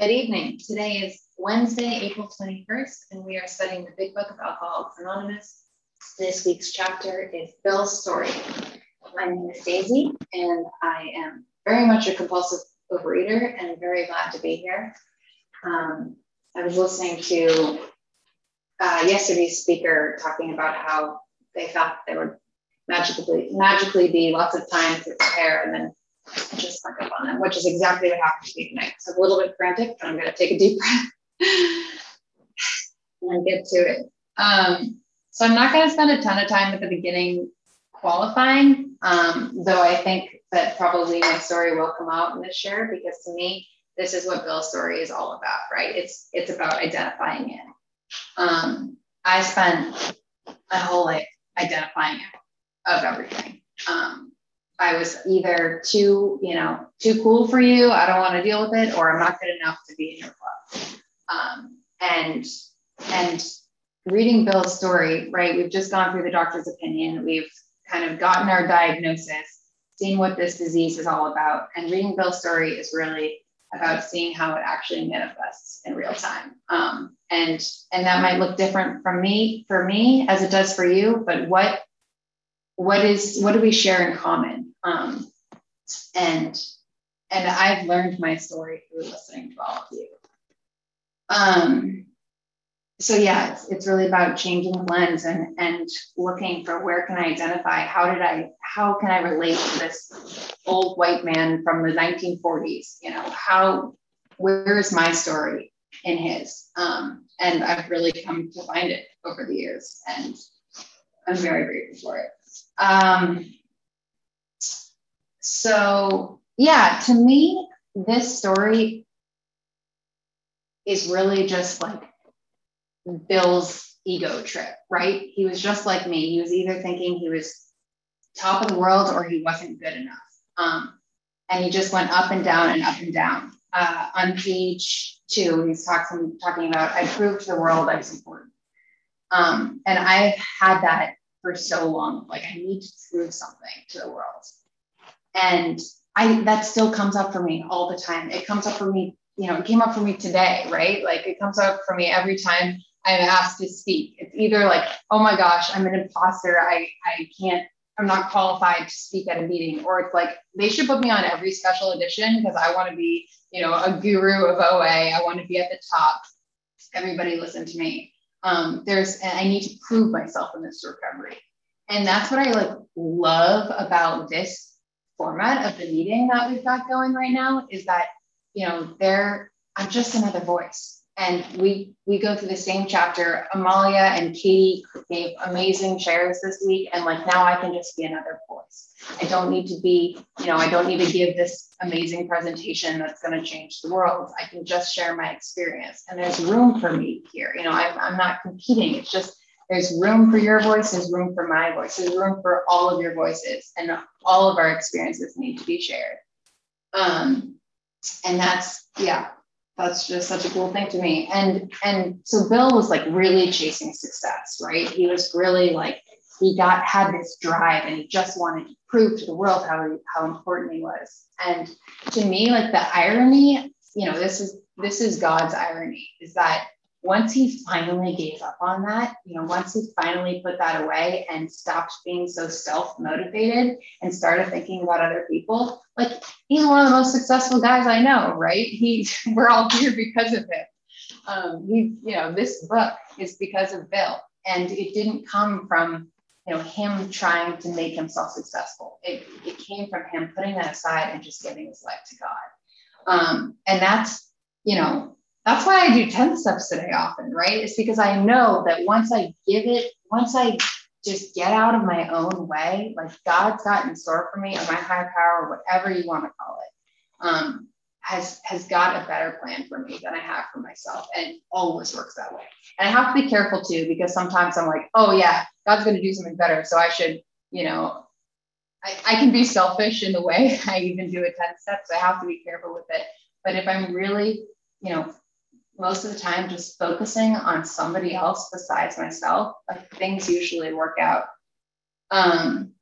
Good evening. Today is Wednesday, April 21st, and we are studying the Big Book of Alcoholics Anonymous. This week's chapter is Bill's story. My name is Daisy, and I am very much a compulsive overeater and very glad to be here. Um, I was listening to uh, yesterday's speaker talking about how they thought there would magically magically be lots of time to prepare and then just snuck up on them, which is exactly what happened to me tonight. So I'm a little bit frantic, but I'm going to take a deep breath and get to it. Um, so I'm not going to spend a ton of time at the beginning qualifying, um, though I think that probably my story will come out in this share because to me, this is what Bill's story is all about, right? It's it's about identifying it. Um, I spent my whole life identifying it of everything. Um, I was either too, you know, too cool for you. I don't want to deal with it, or I'm not good enough to be in your club. Um, and and reading Bill's story, right? We've just gone through the doctor's opinion. We've kind of gotten our diagnosis, seen what this disease is all about, and reading Bill's story is really about seeing how it actually manifests in real time. Um, and and that might look different from me for me as it does for you. But what what is what do we share in common? Um, and and I've learned my story through listening to all of you. Um, so yeah, it's, it's really about changing the lens and and looking for where can I identify? How did I? How can I relate to this old white man from the 1940s? You know, how? Where is my story in his? Um, and I've really come to find it over the years, and I'm very grateful for it. Um, so, yeah, to me, this story is really just like Bill's ego trip, right? He was just like me. He was either thinking he was top of the world or he wasn't good enough. Um, and he just went up and down and up and down. Uh, on page two, he's talking, talking about, I proved to the world I was important. Um, and I've had that for so long. Like, I need to prove something to the world. And I that still comes up for me all the time. It comes up for me, you know, it came up for me today, right? Like it comes up for me every time I'm asked to speak. It's either like, oh my gosh, I'm an imposter. I I can't, I'm not qualified to speak at a meeting, or it's like they should put me on every special edition because I want to be, you know, a guru of OA. I want to be at the top. Everybody listen to me. Um, there's I need to prove myself in this recovery. And that's what I like love about this format of the meeting that we've got going right now is that, you know, they're, I'm just another voice. And we we go through the same chapter. Amalia and Katie gave amazing shares this week, and like now I can just be another voice. I don't need to be, you know, I don't need to give this amazing presentation that's going to change the world. I can just share my experience, and there's room for me here. You know, I'm I'm not competing. It's just there's room for your voice, there's room for my voice, there's room for all of your voices, and all of our experiences need to be shared. Um, and that's, yeah, that's just such a cool thing to me. And and so Bill was like really chasing success, right? He was really like he got had this drive and he just wanted to prove to the world how how important he was. And to me, like the irony, you know, this is this is God's irony, is that once he finally gave up on that, you know, once he finally put that away and stopped being so self motivated and started thinking about other people, like he's one of the most successful guys I know, right? He, we're all here because of him. Um, he, you know, this book is because of Bill, and it didn't come from, you know, him trying to make himself successful. It, it came from him putting that aside and just giving his life to God. Um, and that's, you know, that's why I do 10 steps today often, right? It's because I know that once I give it, once I just get out of my own way, like God's got in store for me or my higher power, whatever you want to call it, um, has has got a better plan for me than I have for myself. And always works that way. And I have to be careful too, because sometimes I'm like, oh yeah, God's gonna do something better. So I should, you know, I, I can be selfish in the way I even do a 10 steps. I have to be careful with it. But if I'm really, you know, most of the time just focusing on somebody else besides myself, like things usually work out. Um,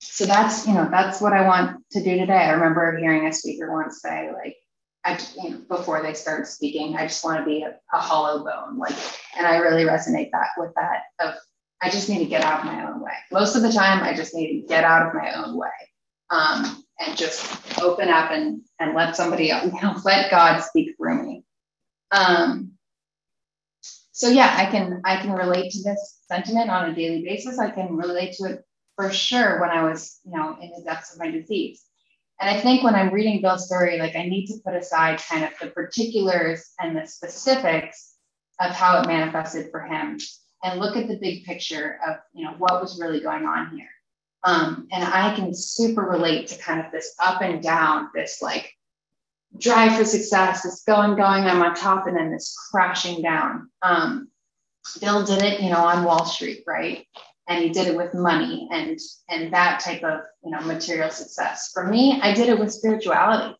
so that's, you know, that's what I want to do today. I remember hearing a speaker once say, like, I, you know, before they start speaking, I just want to be a, a, hollow bone. Like, and I really resonate that with that of I just need to get out of my own way. Most of the time, I just need to get out of my own way um, and just open up and and let somebody you know, let God speak through me. Um, so yeah, I can I can relate to this sentiment on a daily basis. I can relate to it for sure when I was, you know, in the depths of my disease. And I think when I'm reading Bill's story, like I need to put aside kind of the particulars and the specifics of how it manifested for him and look at the big picture of, you know, what was really going on here. Um, and I can super relate to kind of this up and down, this like drive for success, this going, going, I'm on top, and then this crashing down. Um, Bill did it, you know, on Wall Street, right? and he did it with money and and that type of you know material success. For me, I did it with spirituality.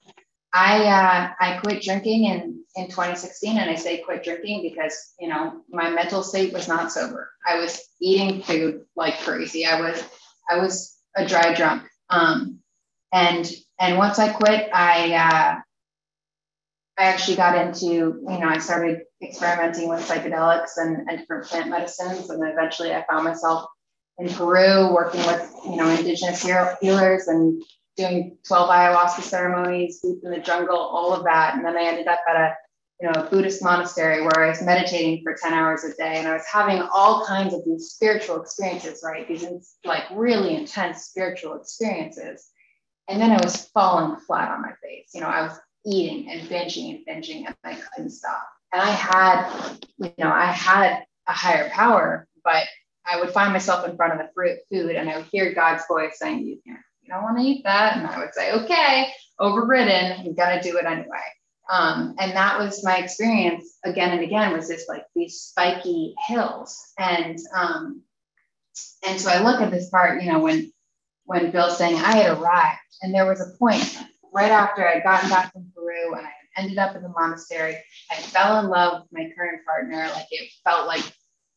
I uh, I quit drinking in in 2016, and I say quit drinking because you know my mental state was not sober. I was eating food like crazy. I was I was a dry drunk. Um, and and once I quit, I uh, I actually got into you know I started experimenting with psychedelics and, and different plant medicines, and then eventually I found myself in Peru, working with you know indigenous healers and doing 12 ayahuasca ceremonies, deep in the jungle, all of that. And then I ended up at a you know a Buddhist monastery where I was meditating for 10 hours a day, and I was having all kinds of these spiritual experiences, right? These like really intense spiritual experiences. And then I was falling flat on my face. You know, I was eating and binging and binging, and I couldn't stop. And I had, you know, I had a higher power, but I would find myself in front of the fruit food and I would hear God's voice saying, you, you don't want to eat that. And I would say, okay, overridden, you got to do it anyway. Um, and that was my experience again and again was this like these spiky hills. And, um, and so I look at this part, you know, when, when Bill's saying I had arrived and there was a point right after I'd gotten back from Peru and I ended up in the monastery, I fell in love with my current partner. Like it felt like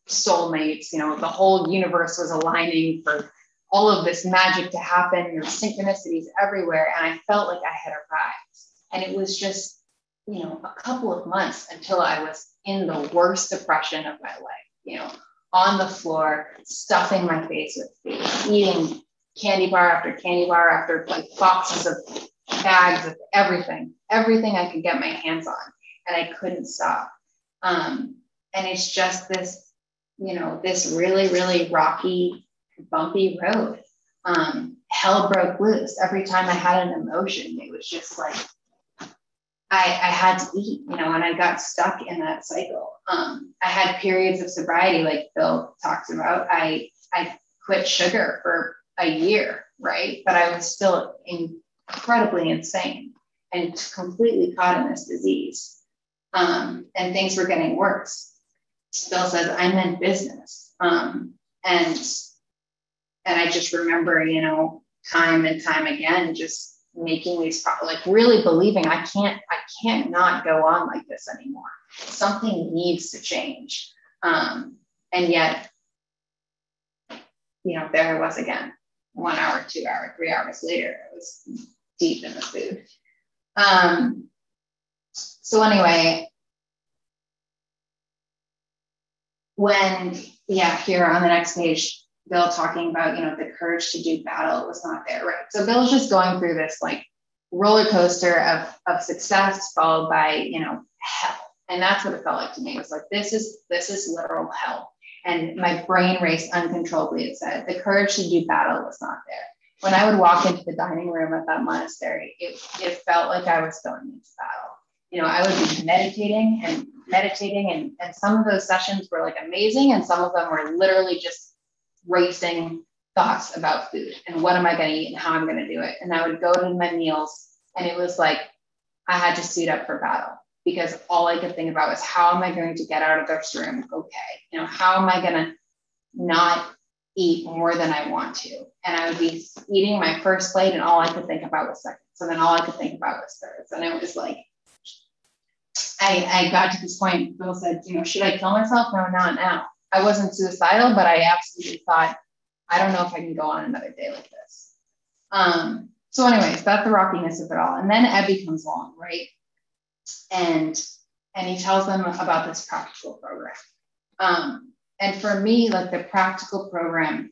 soulmates. You know, the whole universe was aligning for all of this magic to happen. There's synchronicities everywhere. And I felt like I had arrived. And it was just, you know, a couple of months until I was in the worst depression of my life, you know, on the floor, stuffing my face with food, eating candy bar after candy bar after like boxes of bags of everything, everything I could get my hands on. And I couldn't stop. Um, and it's just this you know, this really, really rocky, bumpy road. Um, hell broke loose. Every time I had an emotion, it was just like I, I had to eat, you know, and I got stuck in that cycle. Um, I had periods of sobriety, like Bill talks about. I I quit sugar for a year, right? But I was still incredibly insane and completely caught in this disease. Um, and things were getting worse. Bill says, I meant business. Um, and and I just remember, you know, time and time again, just making these like really believing I can't, I can't not go on like this anymore. Something needs to change. Um, and yet, you know, there I was again, one hour, two hour, three hours later, It was deep in the food. Um, so anyway, when, yeah, here on the next page, Bill talking about, you know, the courage to do battle was not there, right? So Bill's just going through this like roller coaster of, of success followed by, you know, hell. And that's what it felt like to me. It was like, this is, this is literal hell. And my brain raced uncontrollably. It said the courage to do battle was not there. When I would walk into the dining room at that monastery, it, it felt like I was going into battle. You know, I would be meditating and meditating and, and some of those sessions were like amazing and some of them were literally just racing thoughts about food and what am I going to eat and how I'm going to do it. And I would go to my meals and it was like I had to suit up for battle because all I could think about was how am I going to get out of this room okay? You know, how am I going to not eat more than I want to? And I would be eating my first plate and all I could think about was seconds. And then all I could think about was thirds. And it was like, I, I got to this point, Bill said, you know, should I kill myself? No, not now. I wasn't suicidal, but I absolutely thought, I don't know if I can go on another day like this. Um, so, anyways, that's the rockiness of it all. And then Ebby comes along, right? and and he tells them about this practical program. Um, and for me, like the practical program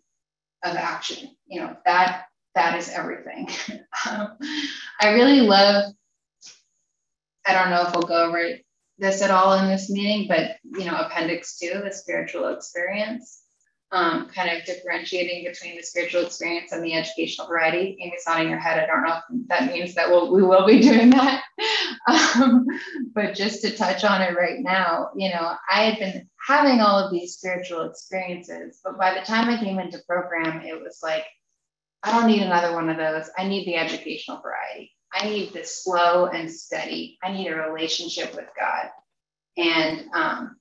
of action, you know, that that is everything. um, I really love. I don't know if we'll go over this at all in this meeting, but you know, appendix two, the spiritual experience um, kind of differentiating between the spiritual experience and the educational variety. Amy's nodding her head. I don't know if that means that we'll, we will be doing that. um, but just to touch on it right now, you know, I had been having all of these spiritual experiences, but by the time I came into program, it was like, I don't need another one of those. I need the educational variety. I need the slow and steady. I need a relationship with God. And um,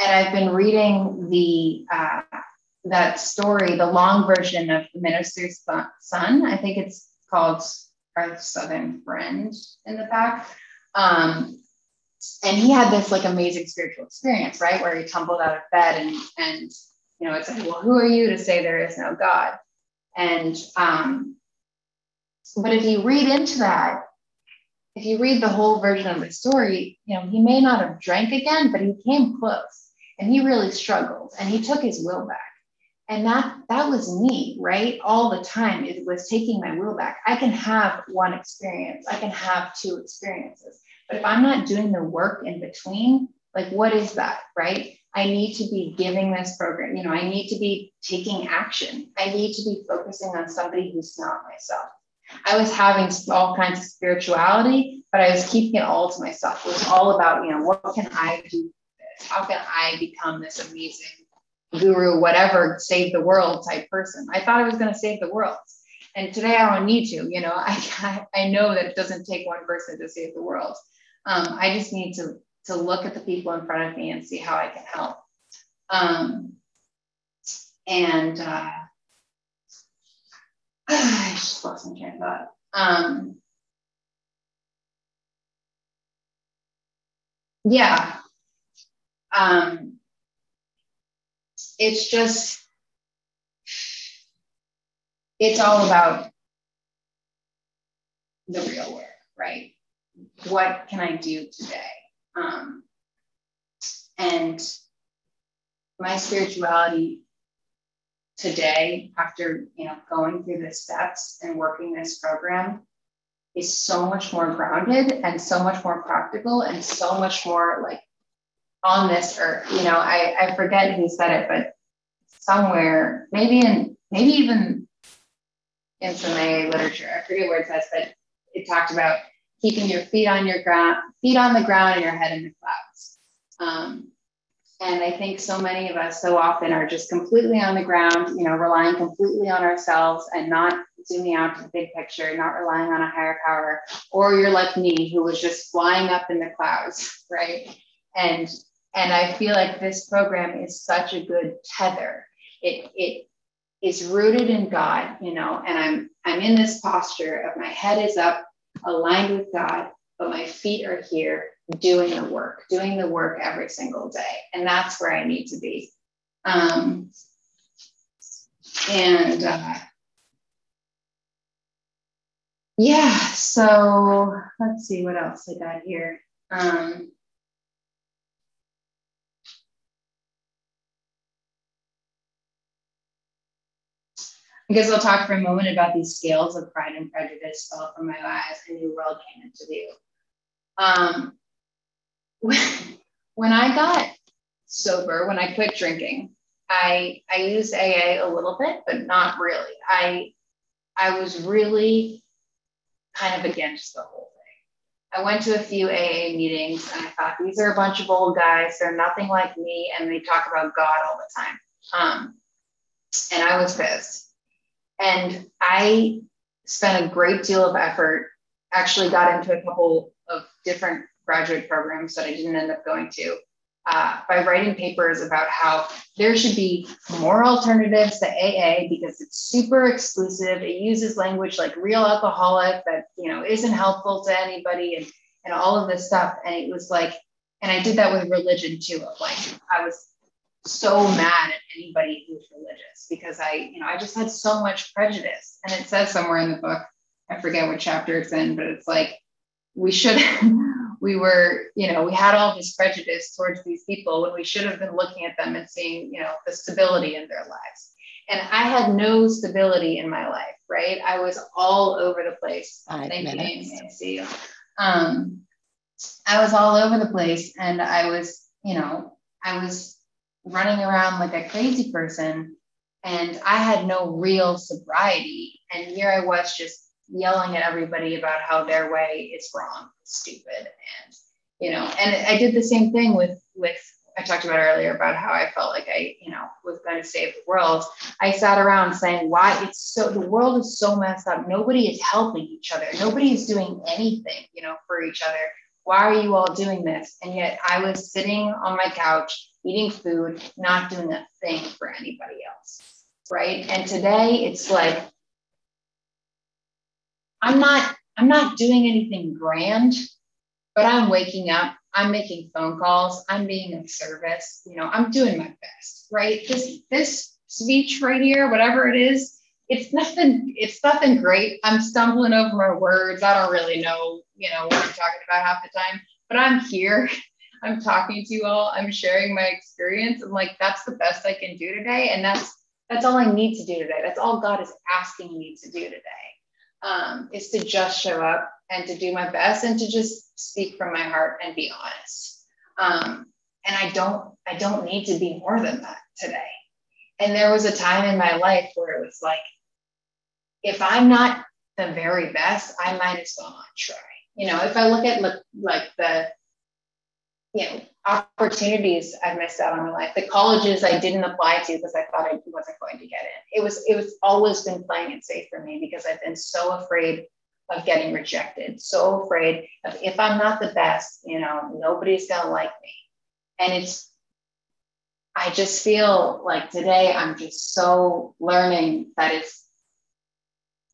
and I've been reading the uh, that story, the long version of the minister's son. I think it's called Our Southern Friend in the back. Um, and he had this like amazing spiritual experience, right? Where he tumbled out of bed and and you know, it's like, well, who are you to say there is no God? And um, but if you read into that, if you read the whole version of the story, you know, he may not have drank again, but he came close and he really struggled and he took his will back and that that was me right all the time. It was taking my will back. I can have one experience. I can have two experiences. But if i'm not doing the work in between like what is that right? I need to be giving this program you know i need to be taking action. I need to be focusing on somebody who's not myself. I was having all kinds of spirituality but i was keeping it all to myself. It was all about you know what can i do how can i become this amazing guru, whatever, save the world type person. I thought I was going to save the world. And today I don't need to, you know, I, I know that it doesn't take one person to save the world. Um, I just need to, to look at the people in front of me and see how I can help. Um, and uh, I just lost my train of thought. Um, yeah. Um, it's just it's all about the real work, right? What can I do today? Um, and my spirituality today, after you know going through the steps and working this program, is so much more grounded and so much more practical and so much more like on this earth. You know, I, I forget who said it, but somewhere, maybe in maybe even in some literature, I forget where it says, but it talked about keeping your feet on your ground, feet on the ground and your head in the clouds. Um, and I think so many of us so often are just completely on the ground, you know, relying completely on ourselves and not zooming out to the big picture, not relying on a higher power. Or you're like me, who was just flying up in the clouds, right? And and I feel like this program is such a good tether. It, it is rooted in God, you know, and I'm I'm in this posture of my head is up, aligned with God, but my feet are here doing the work, doing the work every single day. And that's where I need to be. Um, and uh, yeah, so let's see what else I got here. Um, Guess I'll talk for a moment about these scales of pride and prejudice fell from my eyes. A new world came into view. Um, when, when I got sober, when I quit drinking, I I used AA a little bit, but not really. I I was really kind of against the whole thing. I went to a few AA meetings and I thought these are a bunch of old guys. They're nothing like me, and they talk about God all the time. Um, and I was pissed. And I spent a great deal of effort, actually got into a couple of different graduate programs that I didn't end up going to. Uh, by writing papers about how there should be more alternatives to AA because it's super exclusive. It uses language like real alcoholic that you know isn't helpful to anybody and and all of this stuff. And it was like, and I did that with religion too. Like I was so mad at anybody who's religious because I, you know, I just had so much prejudice. And it says somewhere in the book, I forget what chapter it's in, but it's like we should we were, you know, we had all this prejudice towards these people when we should have been looking at them and seeing, you know, the stability in their lives. And I had no stability in my life, right? I was all over the place. Five Thank minutes. you, Amy. I see you. Um, I was all over the place and I was, you know, I was running around like a crazy person and I had no real sobriety. And here I was just yelling at everybody about how their way is wrong, stupid, and you know, and I did the same thing with with I talked about earlier about how I felt like I, you know, was going to save the world. I sat around saying, why it's so the world is so messed up. Nobody is helping each other. Nobody is doing anything, you know, for each other. Why are you all doing this? And yet I was sitting on my couch eating food, not doing a thing for anybody else. Right. And today it's like I'm not I'm not doing anything grand, but I'm waking up, I'm making phone calls, I'm being of service, you know, I'm doing my best, right? This this speech right here, whatever it is, it's nothing, it's nothing great. I'm stumbling over my words. I don't really know, you know, what I'm talking about half the time, but I'm here. I'm talking to you all. I'm sharing my experience. I'm like, that's the best I can do today. And that's that's all I need to do today. That's all God is asking me to do today um, is to just show up and to do my best and to just speak from my heart and be honest. Um, and I don't, I don't need to be more than that today. And there was a time in my life where it was like, if I'm not the very best, I might as well not try. You know, if I look at look, like the, you know, opportunities I've missed out on in life, the colleges I didn't apply to because I thought I wasn't going to get in. It was it was always been playing it safe for me because I've been so afraid of getting rejected, so afraid of if I'm not the best, you know, nobody's gonna like me. And it's I just feel like today I'm just so learning that it's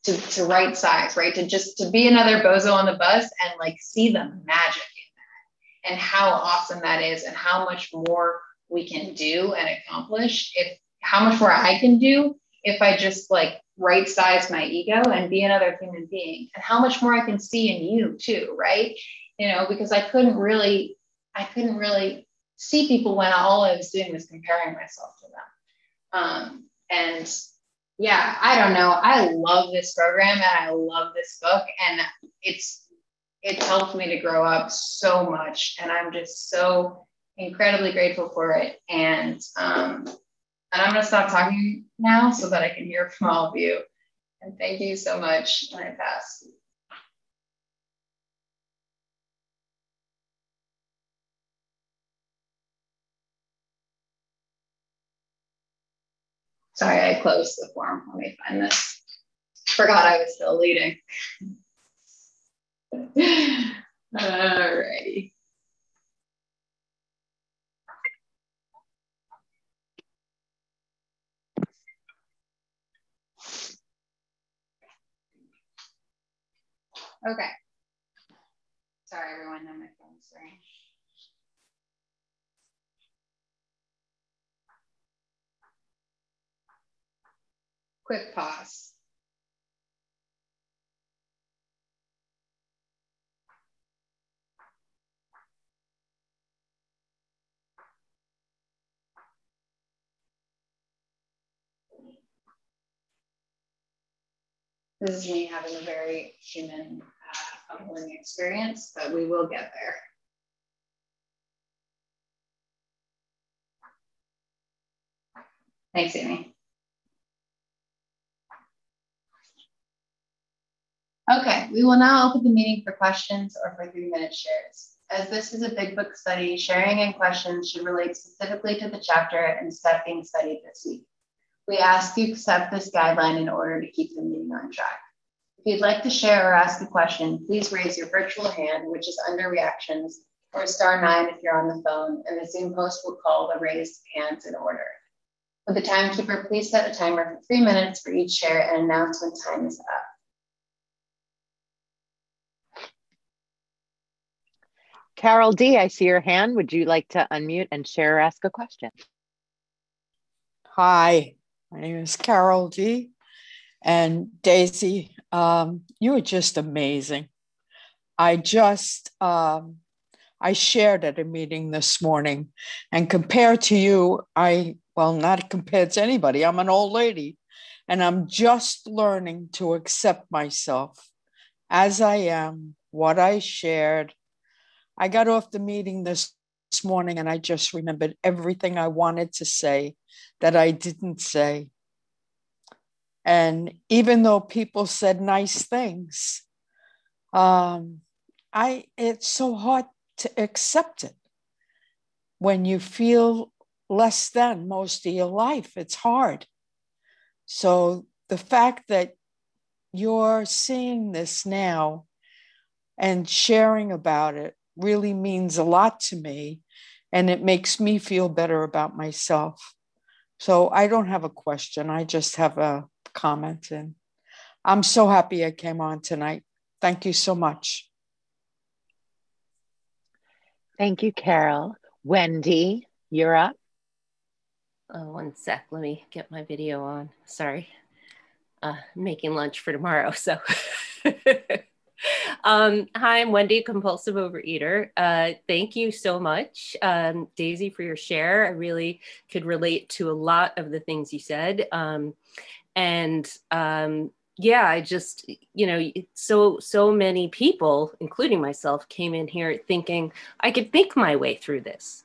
to, to right size, right? To just to be another bozo on the bus and like see the magic and how awesome that is and how much more we can do and accomplish if how much more I can do if I just like right size my ego and be another human being and how much more I can see in you too, right? You know, because I couldn't really, I couldn't really see people when all I was doing was comparing myself to them. Um, and yeah, I don't know. I love this program and I love this book and it's it's helped me to grow up so much and i'm just so incredibly grateful for it. And um, and i'm to stop talking now so that i can hear from all of you. And thank you so much and i pass. Sorry i closed the form. Let me find this. Forgot i was still leading Alrighty. Okay. Sorry, everyone, on my phone, sorry. Quick pause. This is me having a very human, uh, experience, but we will get there. Thanks, Amy. Okay, we will now open the meeting for questions or for three minute shares. As this is a big book study, sharing and questions should relate specifically to the chapter and step being studied this week. We ask you to accept this guideline in order to keep the meeting on track. If you'd like to share or ask a question, please raise your virtual hand, which is under reactions, or star nine if you're on the phone, and the Zoom host will call the raised hands in order. With the timekeeper, please set a timer for three minutes for each share and announce when time is up. Carol D, I see your hand. Would you like to unmute and share or ask a question? Hi, my name is Carol D. And Daisy, um, you were just amazing. I just um, I shared at a meeting this morning. And compared to you, I, well, not compared to anybody, I'm an old lady and I'm just learning to accept myself as I am, what I shared. I got off the meeting this, this morning and I just remembered everything I wanted to say that I didn't say. And even though people said nice things, um, I it's so hard to accept it when you feel less than most of your life. It's hard. So the fact that you're seeing this now and sharing about it really means a lot to me. And it makes me feel better about myself. So I don't have a question. I just have a comment. And I'm so happy I came on tonight. Thank you so much. Thank you, Carol. Wendy, you're up. Oh, one sec. Let me get my video on. Sorry. Uh, making lunch for tomorrow. So, um, hi, I'm Wendy, compulsive overeater. Uh, thank you so much, um, Daisy, for your share. I really could relate to a lot of the things you said. Um, and um, yeah, I just, you know, so, so many people, including myself, came in here thinking I could think my way through this.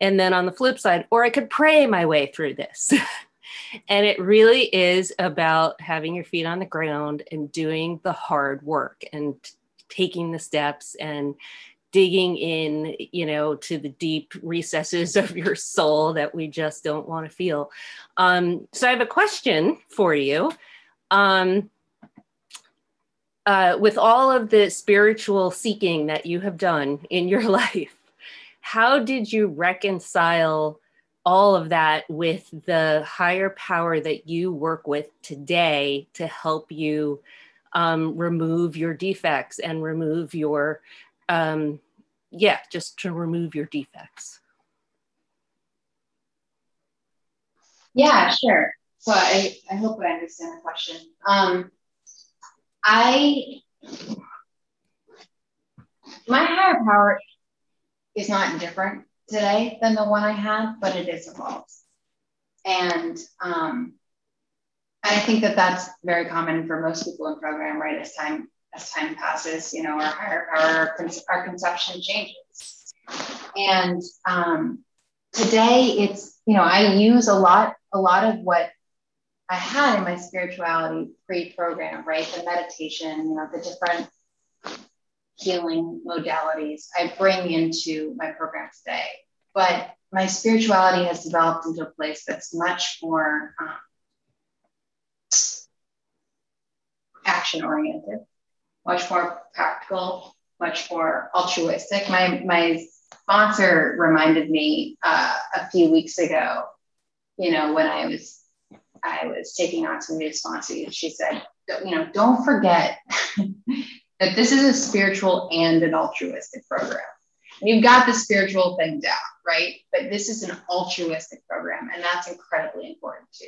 And then on the flip side, or I could pray my way through this. and it really is about having your feet on the ground and doing the hard work and taking the steps and digging in you know to the deep recesses of your soul that we just don't want to feel. Um, so i have a question for you. Um, uh, with all of the spiritual seeking that you have done in your life, how did you reconcile all of that with the higher power that you work with today to help you um, remove your defects and remove your, um, yeah, just to remove your defects? Yeah, sure. So I, I hope I understand the question. Um, I my higher power is not different today than the one I had, but it is evolved. And um, I think that that's very common for most people in program, right? As time as time passes, you know, our power, our conception changes. And um, today, it's you know, I use a lot a lot of what I had in my spirituality pre-program, right? The meditation, you know, the different healing modalities I bring into my program today. But my spirituality has developed into a place that's much more um, action oriented, much more practical, much more altruistic. My my sponsor reminded me uh, a few weeks ago, you know, when I was I was taking on some new responsibilities, she said, you know, don't forget that this is a spiritual and an altruistic program. you've got the spiritual thing down, right? But this is an altruistic program, and that's incredibly important too.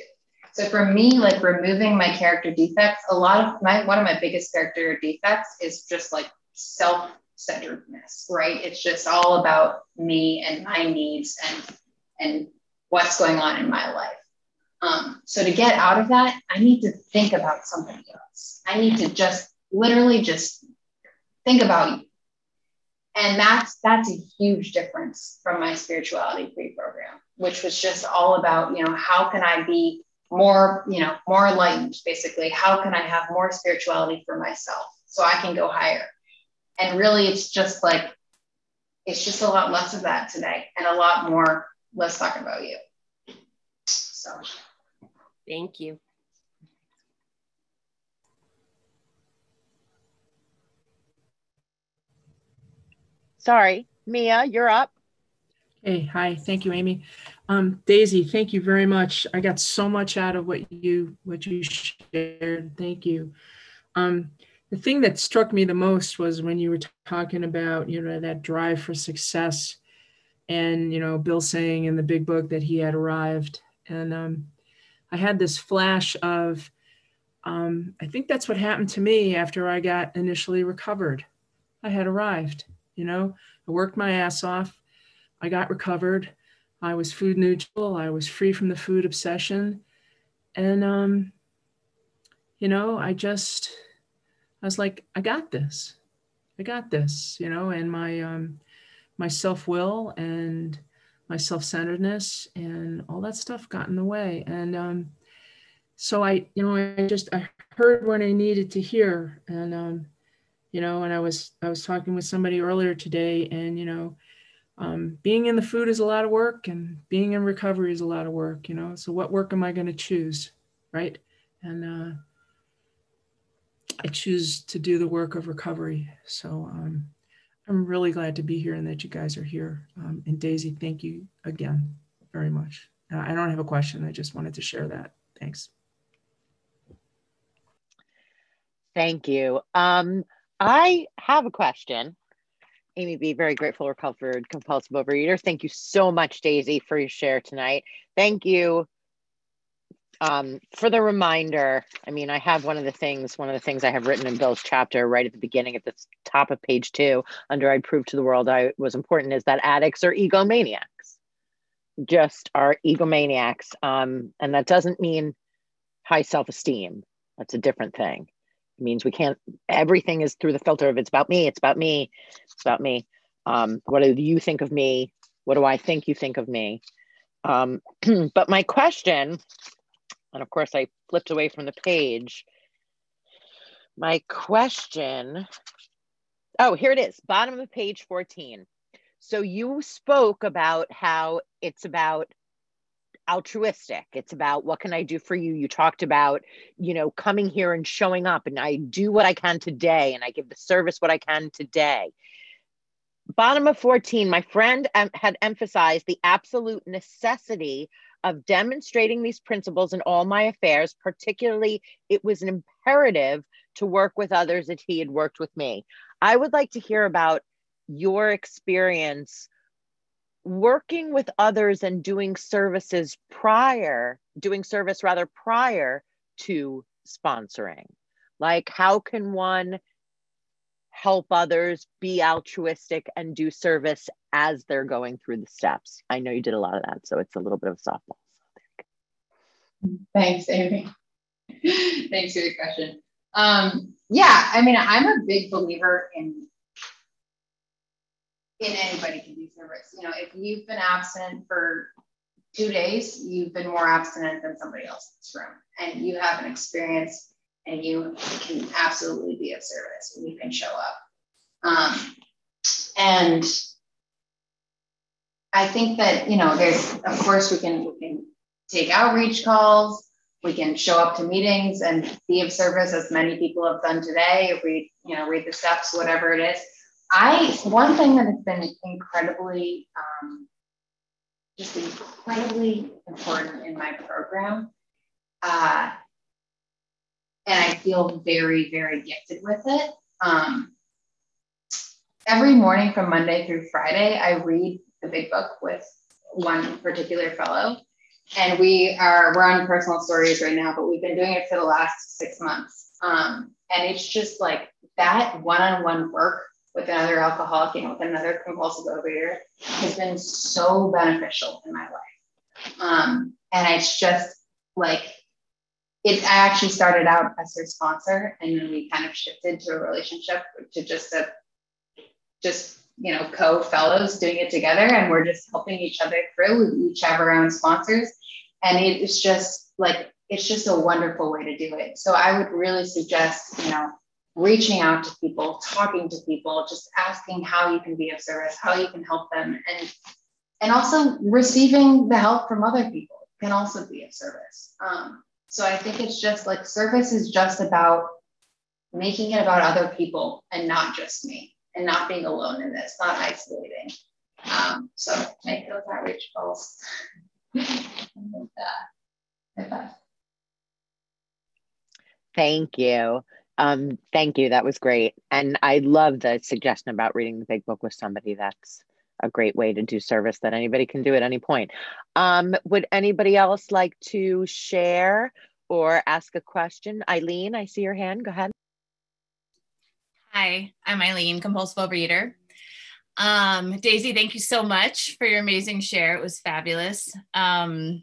So for me, like removing my character defects, a lot of my one of my biggest character defects is just like self-centeredness, right? It's just all about me and my needs and and what's going on in my life. Um, so to get out of that, I need to think about somebody else. I need to just literally just think about you. And that's that's a huge difference from my spirituality pre-program, which was just all about, you know, how can I be more, you know, more enlightened, basically. How can I have more spirituality for myself so I can go higher? And really it's just like it's just a lot less of that today and a lot more let's talk about you. So Thank you. Sorry, Mia, you're up. Hey, hi. Thank you, Amy. Um, Daisy, thank you very much. I got so much out of what you what you shared. Thank you. Um, the thing that struck me the most was when you were talking about you know that drive for success, and you know Bill saying in the big book that he had arrived, and um, I had this flash of, um, I think that's what happened to me after I got initially recovered. I had arrived You know, I worked my ass off. I got recovered. I was food neutral. I was free from the food obsession. And, um, you know, I just, I was like, I got this. I got this, you know, and my, um, my self-will and my self-centeredness and all that stuff got in the way. And, um, so I, you know, I just, I heard what I needed to hear. And, um, you know, and I was, I was talking with somebody earlier today and, you know, um, being in the food is a lot of work and being in recovery is a lot of work, you know. So what work am I going to choose? Right. And uh, I choose to do the work of recovery. So um, I'm really glad to be here and that you guys are here. Um, and Daisy, thank you again very much. Uh, I don't have a question. I just wanted to share that. Thanks. Thank you. Um, I have a question. Amy B, very grateful recovered compulsive overeater. Thank you so much, Daisy, for your share tonight. Thank you um, for the reminder. I mean, I have one of the things, one of the things I have written in Bill's chapter right at the beginning at the top of page two, under I prove to the world I was important, is that addicts are egomaniacs. Just are egomaniacs. Um, and that doesn't mean high self-esteem. That's a different thing means we can't everything is through the filter of it's about me it's about me it's about me. Um, what do you think of me? What do i think you think of me? Um, but my question and of course i flipped away from the page. My question oh here it is bottom of page 14 so you spoke about how it's about altruistic. It's about what can I do for you? You talked about, you know, coming here and showing up and I do what I can today and I give the service what I can today. Bottom of 14, my friend had emphasized the absolute necessity of demonstrating these principles in all my affairs. Particularly, it was an imperative to work with others that he had worked with me. I would like to hear about your experience working with others and doing services prior, doing service rather prior to sponsoring? Like, how can one help others be altruistic and do service as they're going through the steps? I know you did a lot of that, so it's a little bit of a softball. Thanks, Amy. Thanks for the question. Um, yeah, I mean, I'm a big believer in in anybody can do service. You know, if you've been absent for two days, you've been more abstinent than somebody else in this room, and you have an experience, and you can absolutely be of service, and you can show up. Um, and I think that you know, there's of course we can we can take outreach calls, we can show up to meetings and be of service as many people have done today. Read you know read the steps, whatever it is I one thing that has been incredibly um, just incredibly important in my program, uh, and I feel very very gifted with it. Um, every morning from Monday through Friday, I read the Big Book with one particular fellow, and we are we're on personal stories right now, but we've been doing it for the last six months. Um, and it's just like that one-on-one work with another alcoholic, know, with another compulsive overeater has been so beneficial in my life. Um, and it's just like, it, I actually started out as her sponsor and then we kind of shifted to a relationship to just a, just, you know, co-fellows doing it together. And we're just helping each other through. We each have our own sponsors. And it's just like, it's just a wonderful way to do it. So I would really suggest, you know, reaching out to people, talking to people, just asking how you can be of service, how you can help them, and and also receiving the help from other people can also be of service. Um, so I think it's just like service is just about making it about other people and not just me, and not being alone in this, not isolating. Um, so make those outreach calls. Thank you. Um, thank you. That was great. And I love the suggestion about reading the big book with somebody. That's a great way to do service that anybody can do at any point. Um, would anybody else like to share or ask a question? Eileen, I see your hand. Go ahead. Hi, I'm Eileen, compulsive overeater. Um, Daisy, thank you so much for your amazing share. It was fabulous. Um,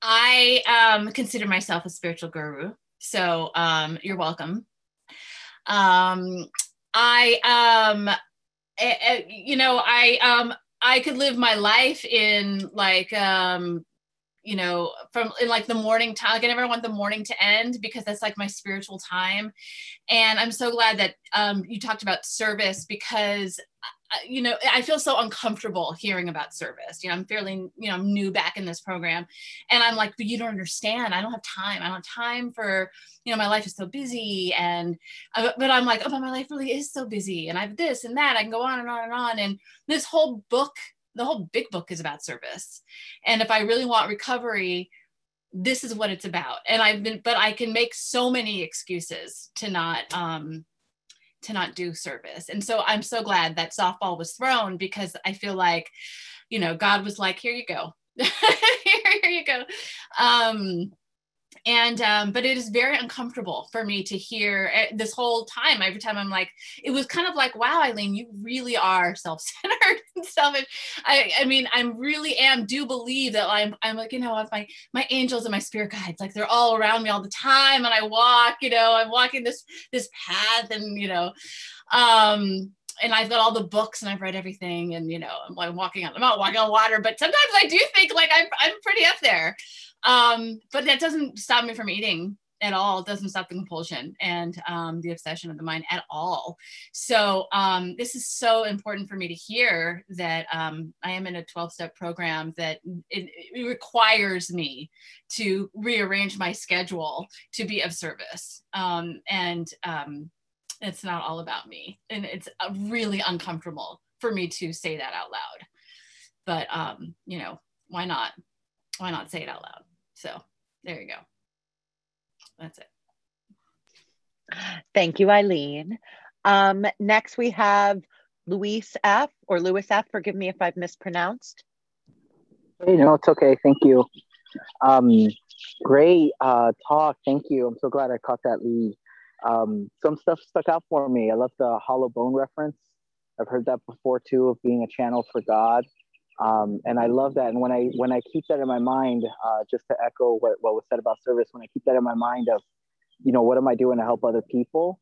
I um, consider myself a spiritual guru, so um, you're welcome. Um, I, um, eh, eh, you know, I, um, I could live my life in like, um, you know, from in like the morning time. Like I never want the morning to end because that's like my spiritual time. And I'm so glad that um, you talked about service because you know, I feel so uncomfortable hearing about service. You know, I'm fairly, you know, I'm new back in this program. And I'm like, but you don't understand. I don't have time. I don't have time for, you know, my life is so busy. And, uh, but I'm like, oh, but my life really is so busy. And I have this and that. I can go on and on and on. And this whole book, the whole big book is about service. And if I really want recovery, this is what it's about. And I've been, but I can make so many excuses to not, um, to not do service. And so I'm so glad that softball was thrown because I feel like, you know, God was like, here you go. here, you go. Um, and um, but it is very uncomfortable for me to hear eh, this whole time every time i'm like it was kind of like wow eileen you really are self-centered and selfish. I i mean i really am do believe that i'm i'm like you know my my angels and my spirit guides like they're all around me all the time and i walk you know i'm walking this this path and you know um and I've got all the books and I've read everything and you know I'm, I'm walking on I'm not walking on water but sometimes I do think like I'm I'm pretty up there um, but that doesn't stop me from eating at all. It doesn't stop the compulsion and um, the obsession of the mind at all. So um, this is so important for me to hear that um, I am in a 12 step program that it, it, requires me to rearrange my schedule to be of service. Um, and um, it's not all about me. And it's uh, really uncomfortable for me to say that out loud. But, um, you know, why not? Why not say it out loud? So there you go. That's it. Thank you, Eileen. Um, next, we have Luis F. or Lewis F. Forgive me if I've mispronounced. Hey, no, it's okay. Thank you. Um, great uh, talk. Thank you. I'm so glad I caught that lead. Um, some stuff stuck out for me. I love the hollow bone reference. I've heard that before too, of being a channel for God. Um, and I love that. And when I when I keep that in my mind, uh, just to echo what, what was said about service, when I keep that in my mind of, you know, what am I doing to help other people?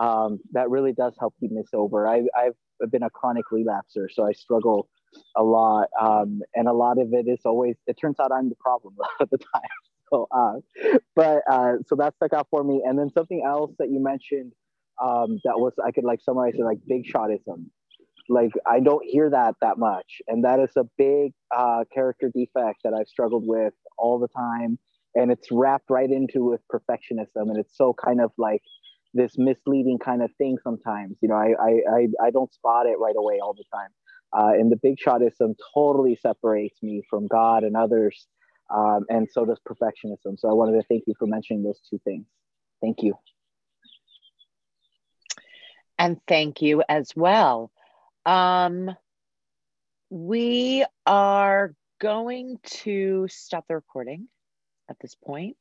Um, that really does help keep me sober. I, I've been a chronic relapser, so I struggle a lot. Um, and a lot of it is always, it turns out I'm the problem a lot of the time. So, uh, but uh, so that stuck out for me. And then something else that you mentioned um, that was, I could like summarize it like big shotism. Like i don't hear that that much. And that is a big uh, character defect that i've struggled with all the time. And it's wrapped right into with perfectionism. And it's so kind of like this misleading kind of thing sometimes. You know i i i, I don't spot it right away all the time. Uh, and the big shotism totally separates me from god and others um, and so does perfectionism. So i wanted to thank you for mentioning those two things. Thank you. And thank you as well. Um, we are going to stop the recording at this point.